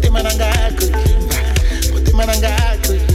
Put them on a guy, put them on a guy,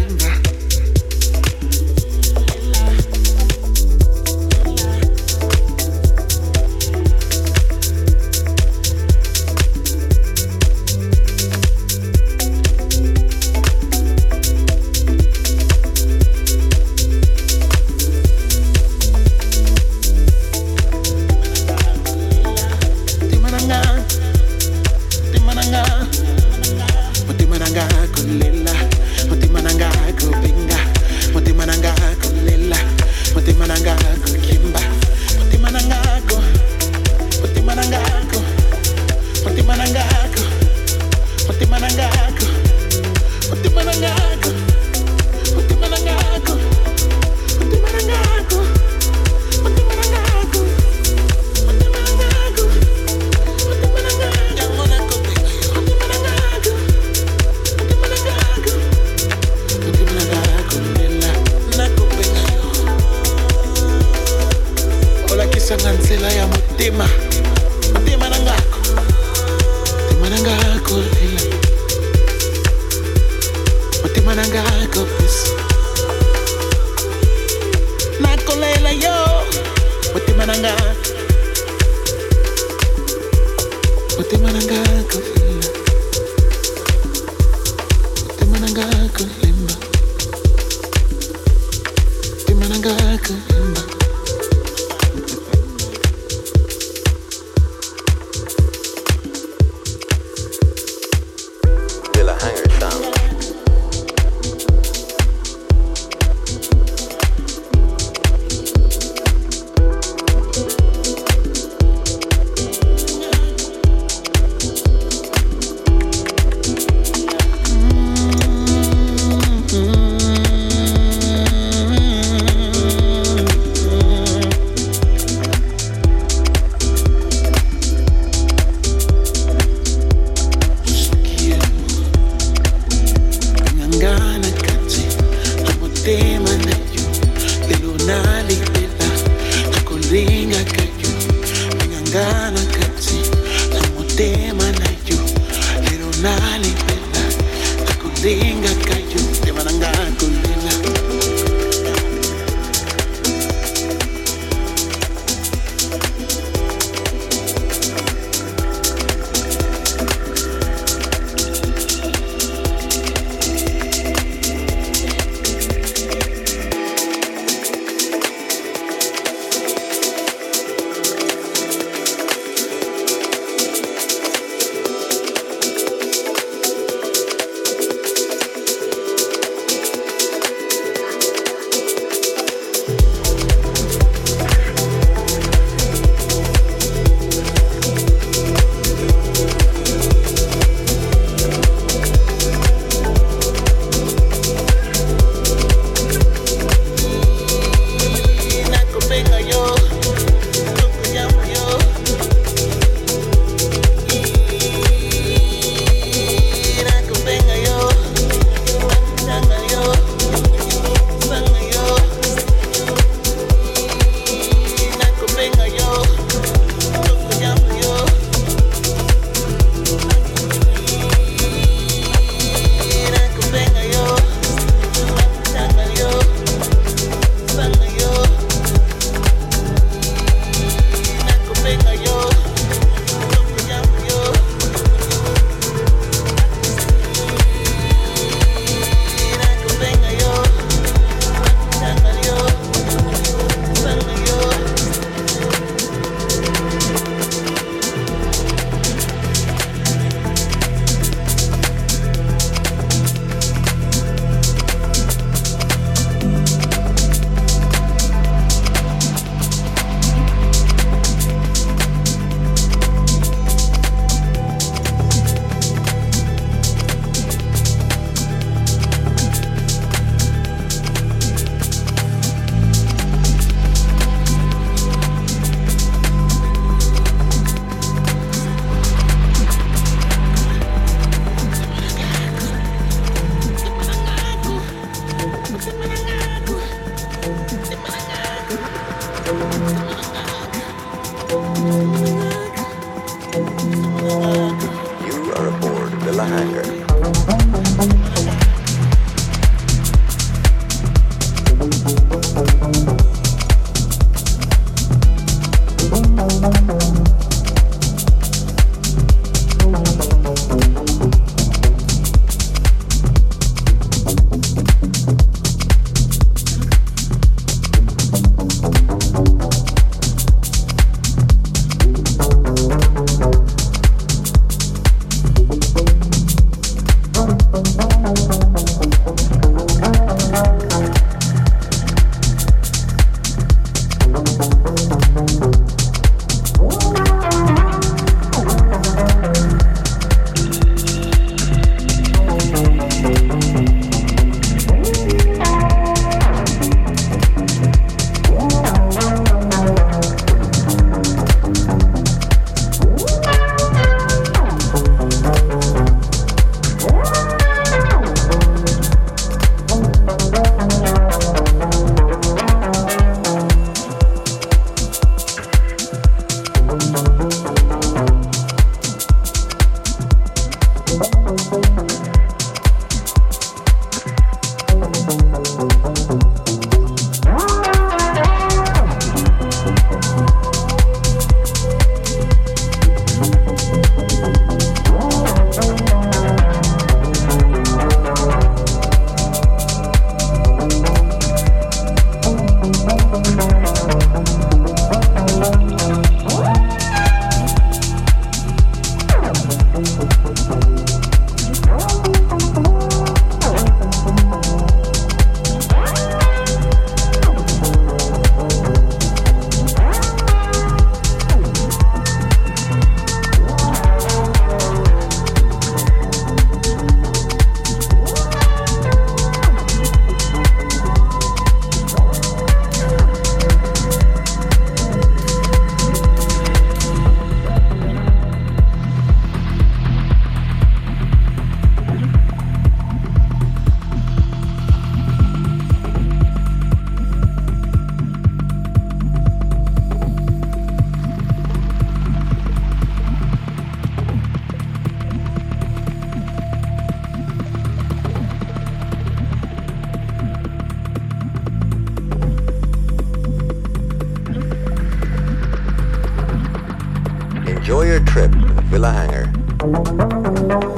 Enjoy your trip to the Villa Hangar.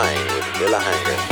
Hải nghĩa là hải này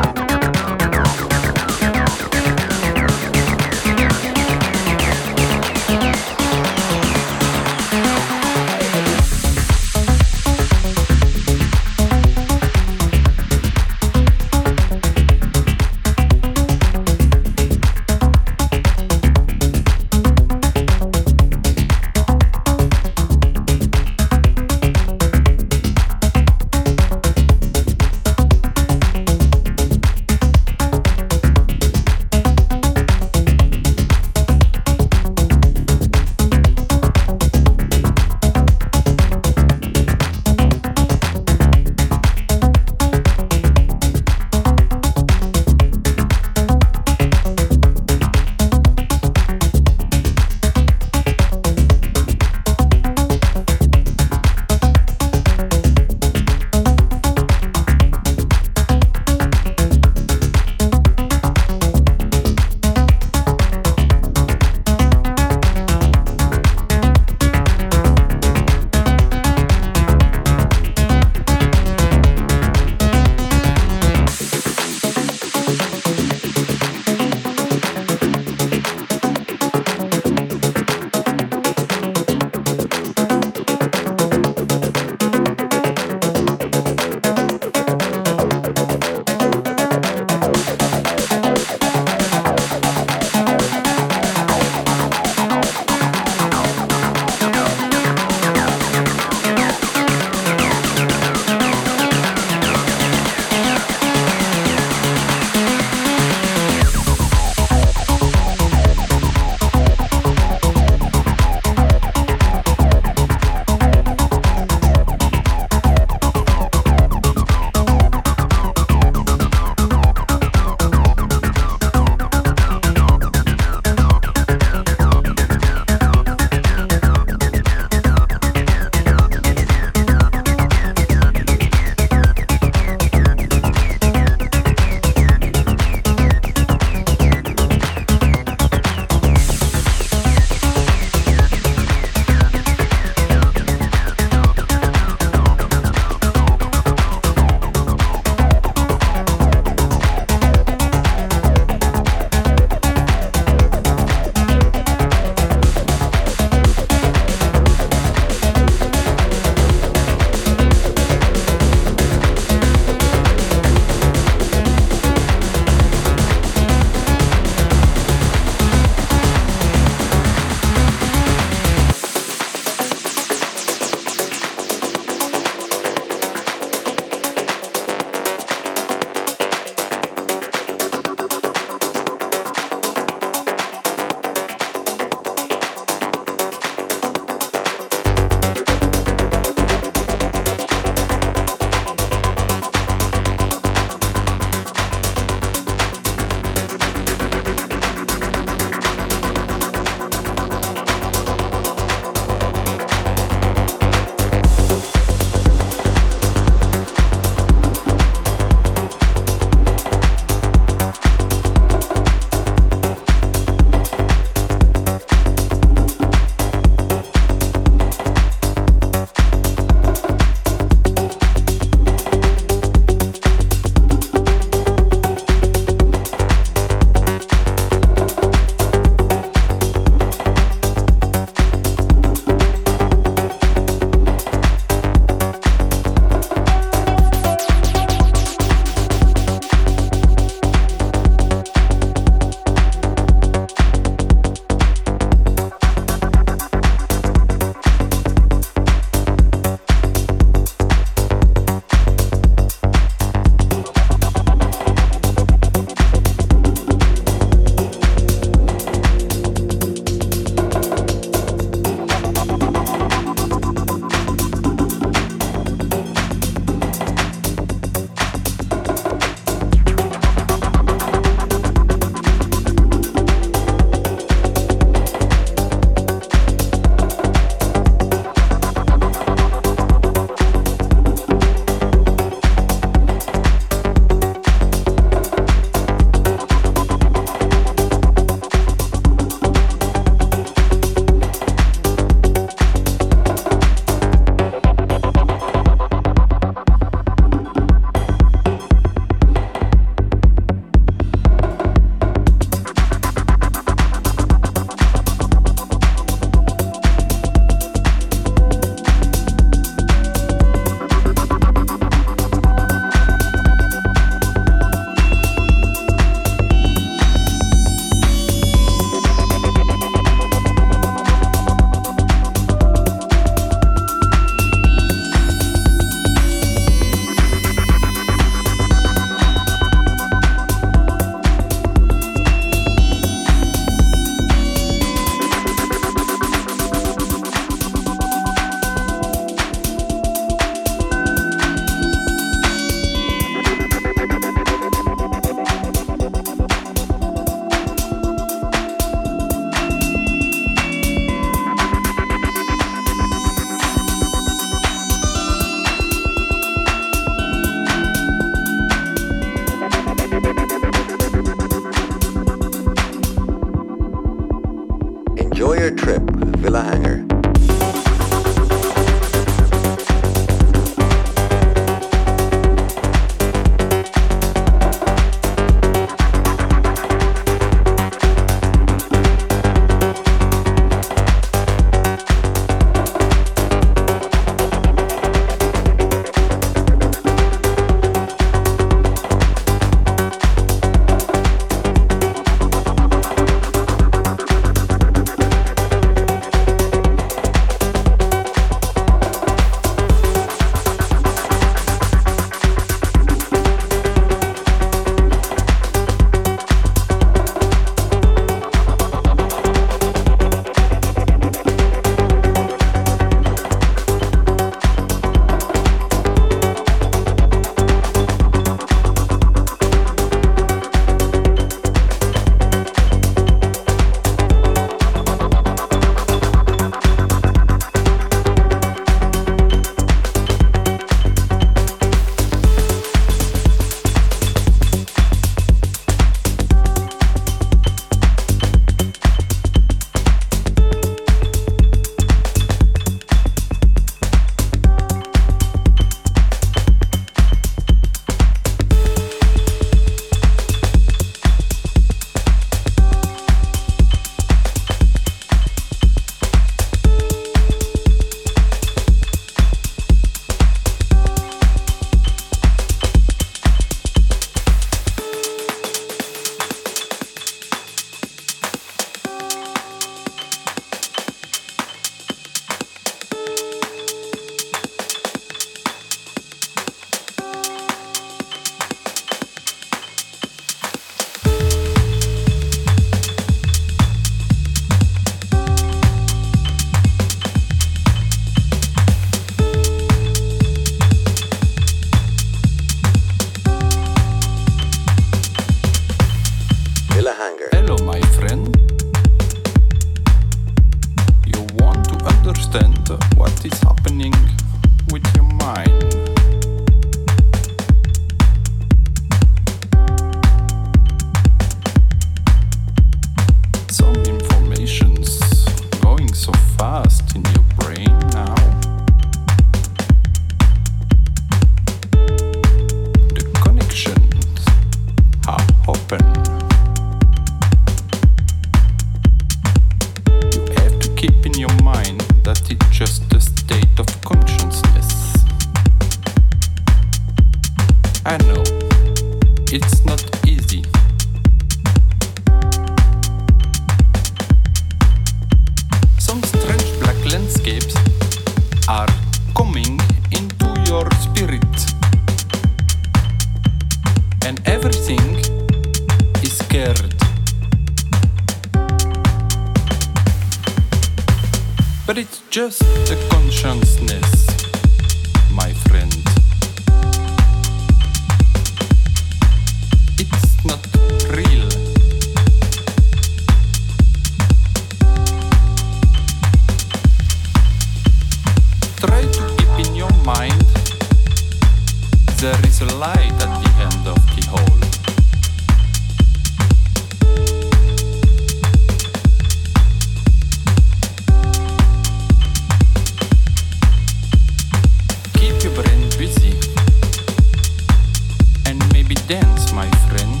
dance, my friend.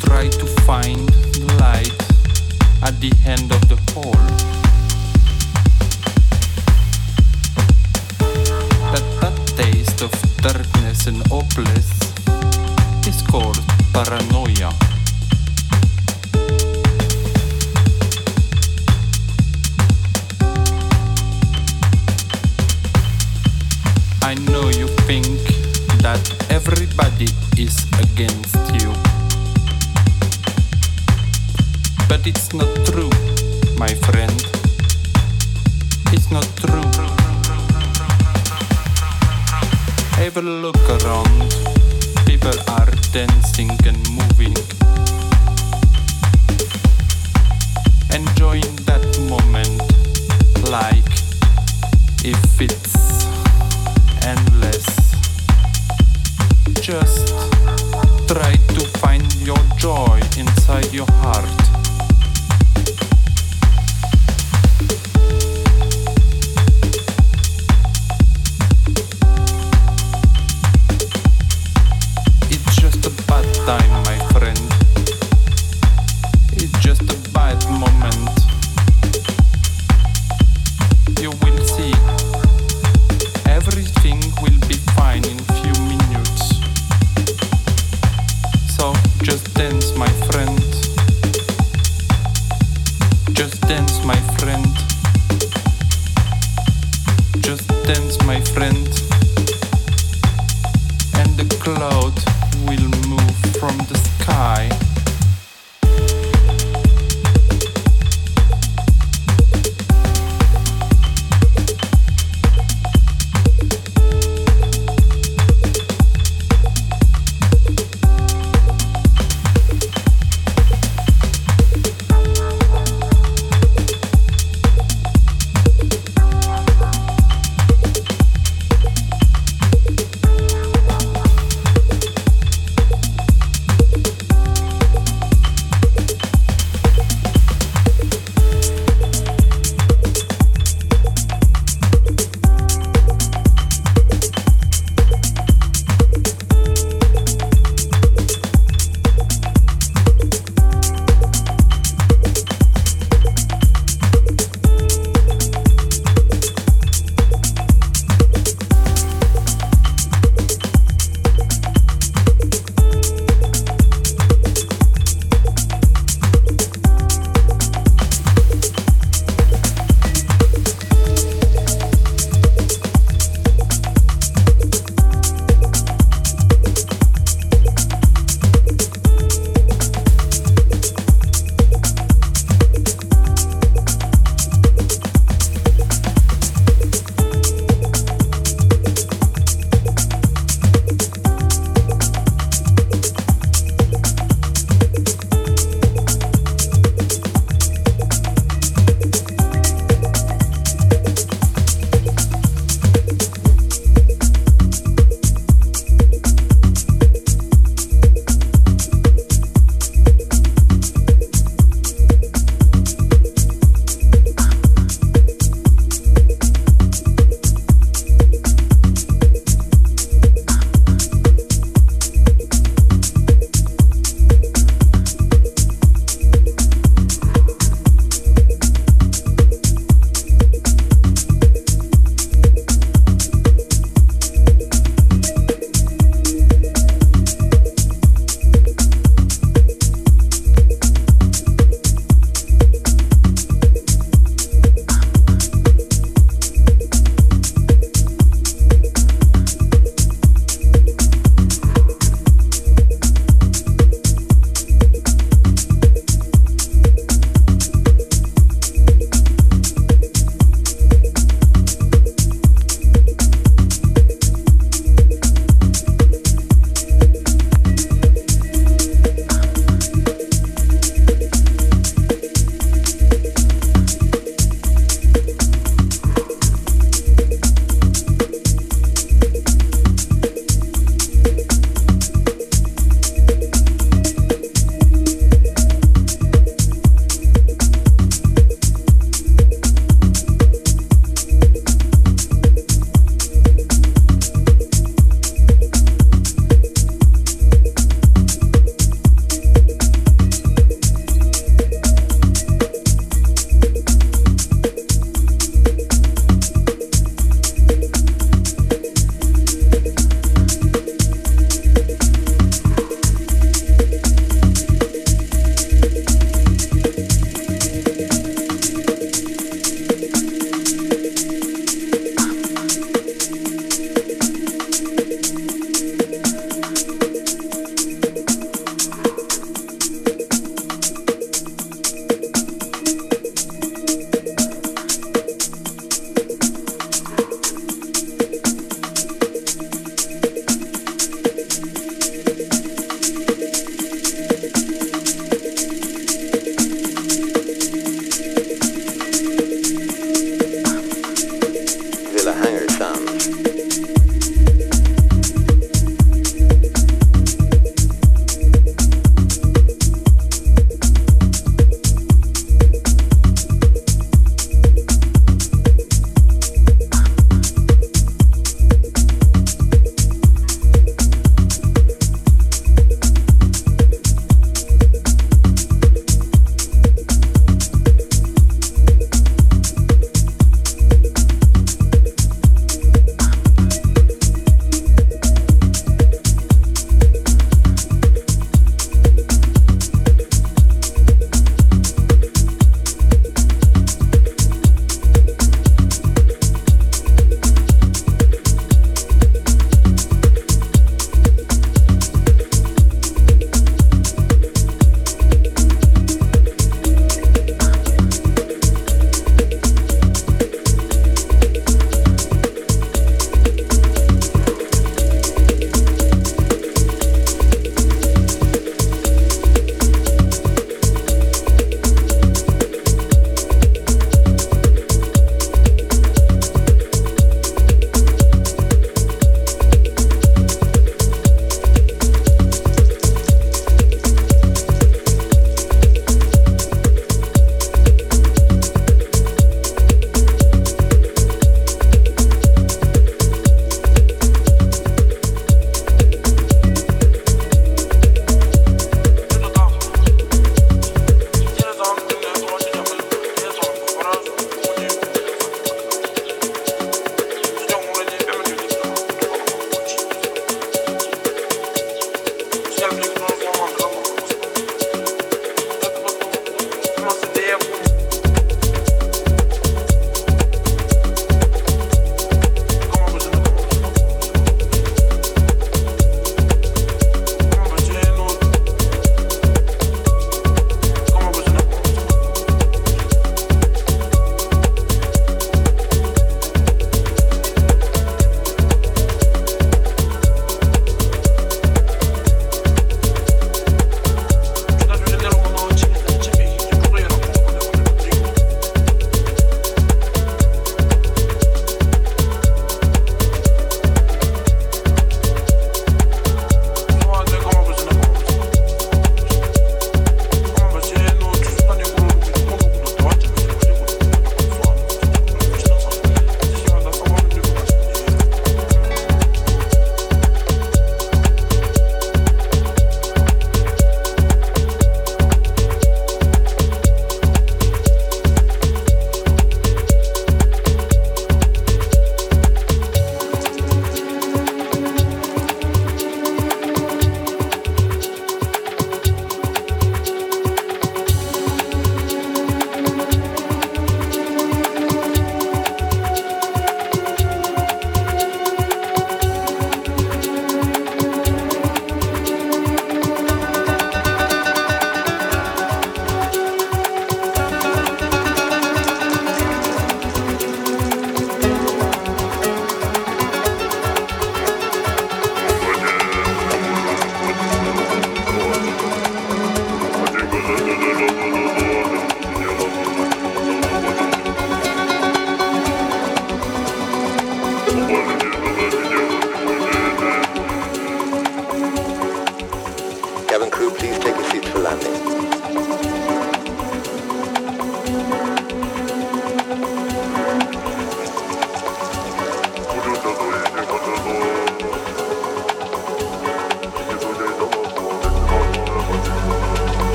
Try to find the light at the end of the hall. But that taste of darkness and hopelessness is called paranoia. everybody is against you. But it's not true, my friend. It's not true. Have a look around. People are dancing and moving. Enjoying that moment like if it's just try to find your joy inside your heart.